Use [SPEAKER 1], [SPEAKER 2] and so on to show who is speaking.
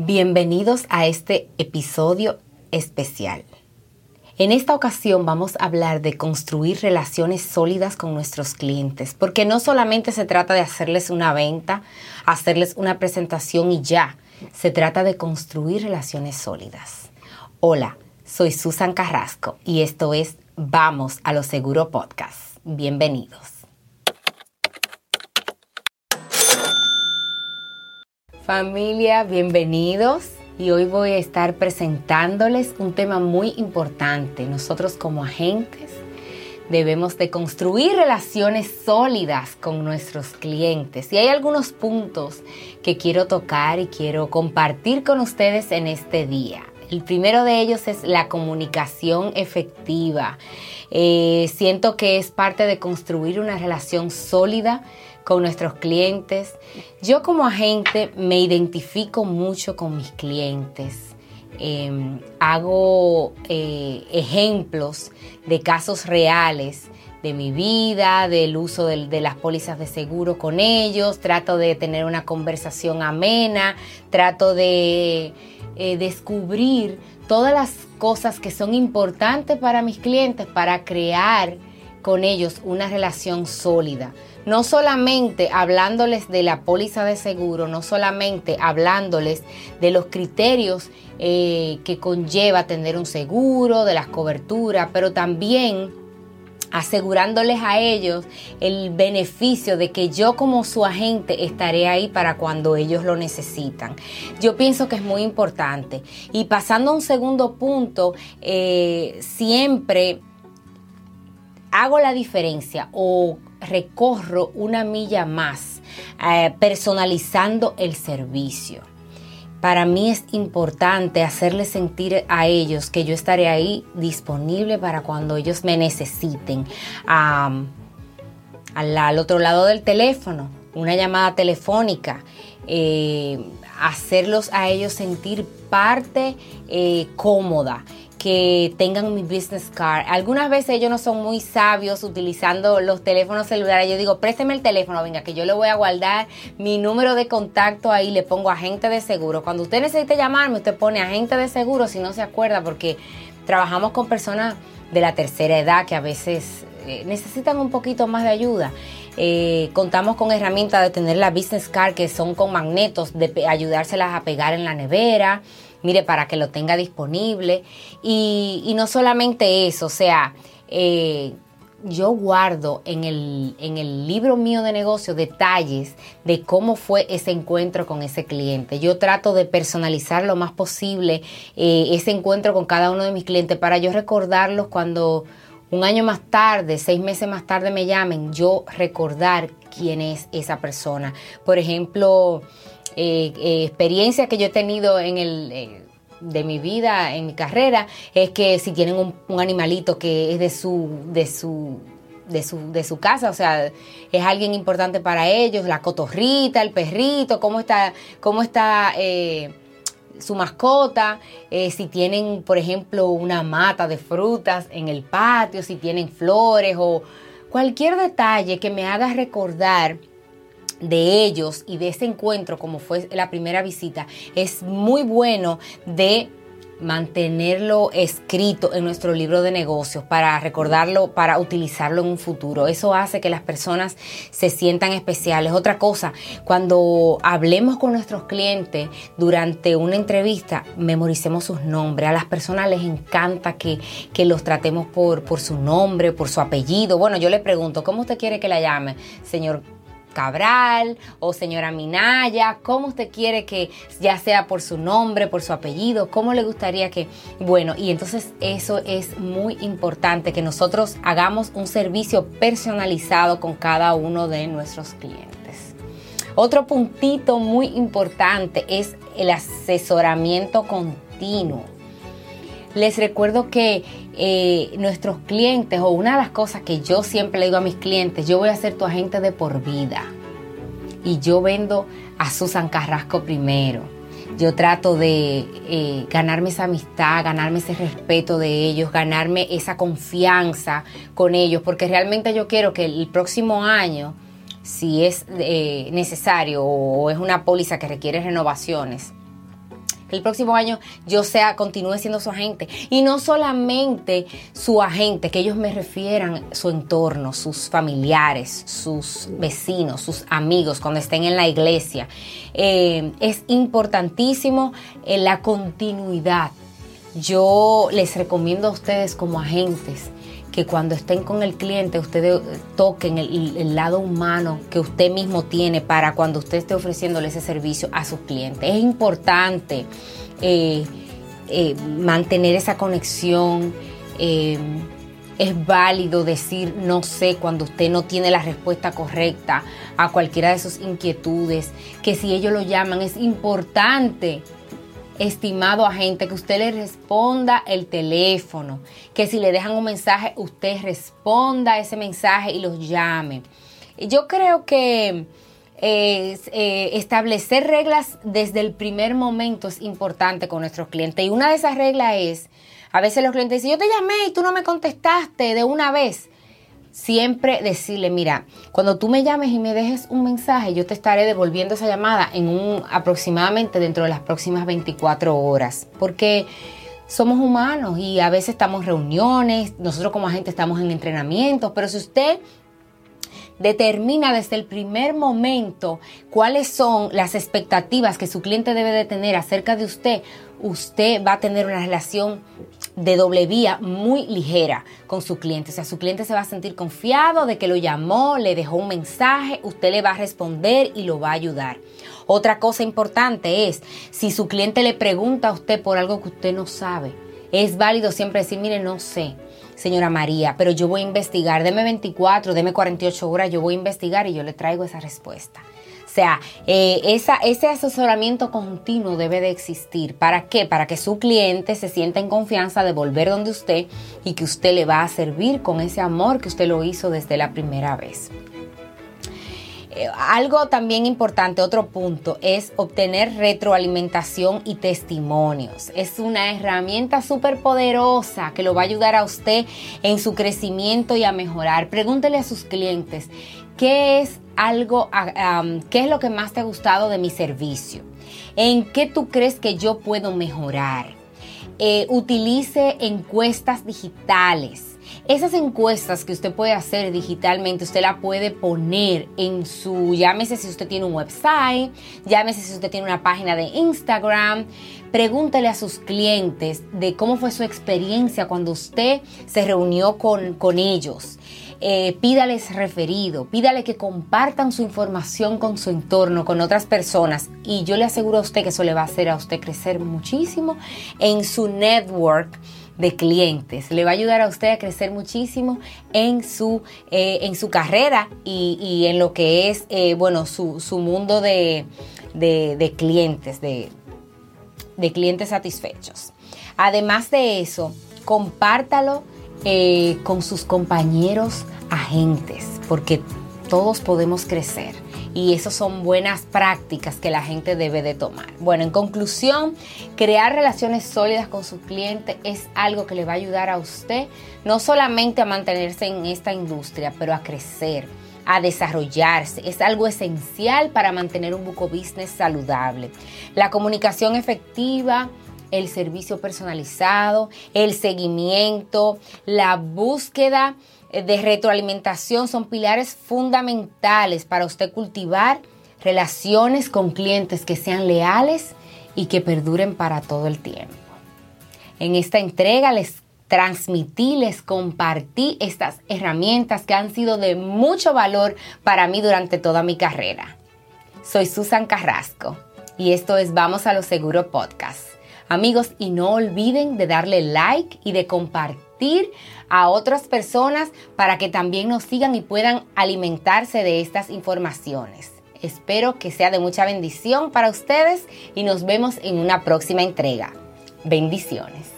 [SPEAKER 1] Bienvenidos a este episodio especial. En esta ocasión vamos a hablar de construir relaciones sólidas con nuestros clientes, porque no solamente se trata de hacerles una venta, hacerles una presentación y ya, se trata de construir relaciones sólidas. Hola, soy Susan Carrasco y esto es Vamos a lo Seguro Podcast. Bienvenidos. Familia, bienvenidos. Y hoy voy a estar presentándoles un tema muy importante. Nosotros como agentes debemos de construir relaciones sólidas con nuestros clientes. Y hay algunos puntos que quiero tocar y quiero compartir con ustedes en este día. El primero de ellos es la comunicación efectiva. Eh, siento que es parte de construir una relación sólida con nuestros clientes. Yo como agente me identifico mucho con mis clientes. Em, hago eh, ejemplos de casos reales de mi vida, del uso de, las pólizas de seguro con ellos, trato de tener una conversación amena, trato de eh, descubrir todas las cosas que son importantes para mis clientes para crear con ellos una relación sólida. No solamente hablándoles de la póliza de seguro, no solamente hablándoles de los criterios eh, que conlleva tener un seguro, de las coberturas, pero también asegurándoles a ellos el beneficio de que yo como su agente estaré ahí para cuando ellos lo necesitan. Yo pienso que es muy importante. Y pasando a un segundo punto, eh, siempre hago la diferencia o recorro una milla más eh, personalizando el servicio. Para mí es importante hacerles sentir a ellos que yo estaré ahí disponible para cuando ellos me necesiten. al, otro lado del teléfono, una llamada telefónica, eh, hacerlos a ellos sentir parte eh, cómoda que tengan mi business card. Algunas veces ellos no son muy sabios utilizando los teléfonos celulares. Yo digo, présteme el teléfono, venga, que yo le voy a guardar mi número de contacto ahí, le pongo agente de seguro. Cuando usted necesite llamarme, usted pone agente de seguro si no se acuerda, porque trabajamos con personas de la tercera edad que a veces eh, necesitan un poquito más de ayuda. Eh, contamos con herramientas de tener la business card que son con magnetos, de ayudárselas a pegar en la nevera mire, para que lo tenga disponible. Y, no solamente eso, o sea, eh, yo guardo en el, en el, libro mío de negocio detalles de cómo fue ese encuentro con ese cliente. Yo trato de personalizar lo más posible eh, ese encuentro con cada uno de mis clientes para yo recordarlos cuando un año más tarde, seis meses más tarde me llamen, yo recordar quién es esa persona. Por ejemplo, eh, eh, experiencia que yo he tenido en el... Eh, de mi vida, en mi carrera, es que si tienen un, animalito que es de su, de su de su, de su, casa, o sea, es alguien importante para ellos, la cotorrita, el perrito, cómo está, cómo está su mascota, si tienen, por ejemplo, una mata de frutas en el patio, si tienen flores o cualquier detalle que me haga recordar de ellos y de ese encuentro como fue la primera visita, es muy bueno de mantenerlo escrito en nuestro libro de negocios para recordarlo, para utilizarlo en un futuro. Eso hace que las personas se sientan especiales. Otra cosa, cuando hablemos con nuestros clientes durante una entrevista, memoricemos sus nombres. A las personas les encanta que, que los tratemos por, por su nombre, por su apellido. Bueno, yo le pregunto, ¿cómo usted quiere que la llame, señor Cabral o señora Minaya, cómo usted quiere que ya sea por su nombre, por su apellido, cómo le gustaría que, bueno, y entonces eso es muy importante, que nosotros hagamos un servicio personalizado con cada uno de nuestros clientes. Otro puntito muy importante es el asesoramiento continuo. Les recuerdo que eh, nuestros clientes, o una de las cosas que yo siempre le digo a mis clientes, yo voy a ser tu agente de por vida. Y yo vendo a Susan Carrasco primero. Yo trato de eh, ganarme esa amistad, ganarme ese respeto de ellos, ganarme esa confianza con ellos, porque realmente yo quiero que el próximo año, si es eh, necesario o es una póliza que requiere renovaciones, que el próximo año yo sea, continúe siendo su agente. Y no solamente su agente, que ellos me refieran su entorno, sus familiares, sus vecinos, sus amigos, cuando estén en la iglesia. Eh, es importantísimo eh, la continuidad. Yo les recomiendo a ustedes como agentes que cuando estén con el cliente ustedes toquen el, lado humano que usted mismo tiene para cuando usted esté ofreciéndole ese servicio a sus clientes. Es importante eh, eh, mantener esa conexión. Eh, es válido decir no sé cuando usted no tiene la respuesta correcta a cualquiera de sus inquietudes, que si ellos lo llaman es importante estimado agente, que usted le responda el teléfono, que si le dejan un mensaje, usted responda ese mensaje y los llame. Yo creo que eh, establecer reglas desde el primer momento es importante con nuestros clientes. Y una de esas reglas es, a veces los clientes dicen, yo te llamé y tú no me contestaste de una vez siempre decirle, mira, cuando tú me llames y me dejes un mensaje, yo te estaré devolviendo esa llamada en un aproximadamente dentro de las próximas 24 horas, porque somos humanos y a veces estamos reuniones, nosotros como agente estamos en entrenamientos, pero si usted determina desde el primer momento cuáles son las expectativas que su cliente debe de tener acerca de usted, usted va a tener una relación de doble vía muy ligera con su cliente. O sea, su cliente se va a sentir confiado de que lo llamó, le dejó un mensaje, usted le va a responder y lo va a ayudar. Otra cosa importante es, si su cliente le pregunta a usted por algo que usted no sabe, es válido siempre decir, mire, no sé, señora María, pero yo voy a investigar, deme 24, deme 48 horas, yo voy a investigar y yo le traigo esa respuesta. O sea, eh, ese asesoramiento continuo debe de existir. ¿Para qué? Para que su cliente se sienta en confianza de volver donde usted y que usted le va a servir con ese amor que usted lo hizo desde la primera vez. Eh, algo también importante, otro punto, es obtener retroalimentación y testimonios. Es una herramienta súper poderosa que lo va a ayudar a usted en su crecimiento y a mejorar. Pregúntele a sus clientes, ¿qué es algo, qué es lo que más te ha gustado de mi servicio? ¿En qué tú crees que yo puedo mejorar? Eh, utilice encuestas digitales esas encuestas que usted puede hacer digitalmente, usted la puede poner en su, llámese si usted tiene un website, llámese si usted tiene una página de Instagram, pregúntele a sus clientes de cómo fue su experiencia cuando usted se reunió con, con ellos. Eh, pídales referido, pídale que compartan su información con su entorno, con otras personas y yo le aseguro a usted que eso le va a hacer a usted crecer muchísimo en su network de clientes. Le va a ayudar a usted a crecer muchísimo en su, eh, en su carrera y, en lo que es, eh, bueno, su, mundo de, clientes, de, de, clientes satisfechos. Además de eso, compártalo eh, con sus compañeros agentes, porque todos podemos crecer y esas son buenas prácticas que la gente debe de tomar. Bueno, en conclusión, crear relaciones sólidas con su cliente es algo que le va a ayudar a usted no solamente a mantenerse en esta industria, pero a crecer a desarrollarse. Es algo esencial para mantener un buco business saludable. La comunicación efectiva, el servicio personalizado, el seguimiento, la búsqueda de retroalimentación son pilares fundamentales para usted cultivar relaciones con clientes que sean leales y que perduren para todo el tiempo. En esta entrega les transmití, les compartí estas herramientas que han sido de mucho valor para mí durante toda mi carrera. Soy Susan Carrasco y esto es Vamos a lo Seguro Podcast. Amigos, y no olviden de darle like y de a otras personas para que también nos sigan y puedan alimentarse de estas informaciones. Espero que sea de mucha bendición para ustedes y nos vemos en una próxima entrega. Bendiciones.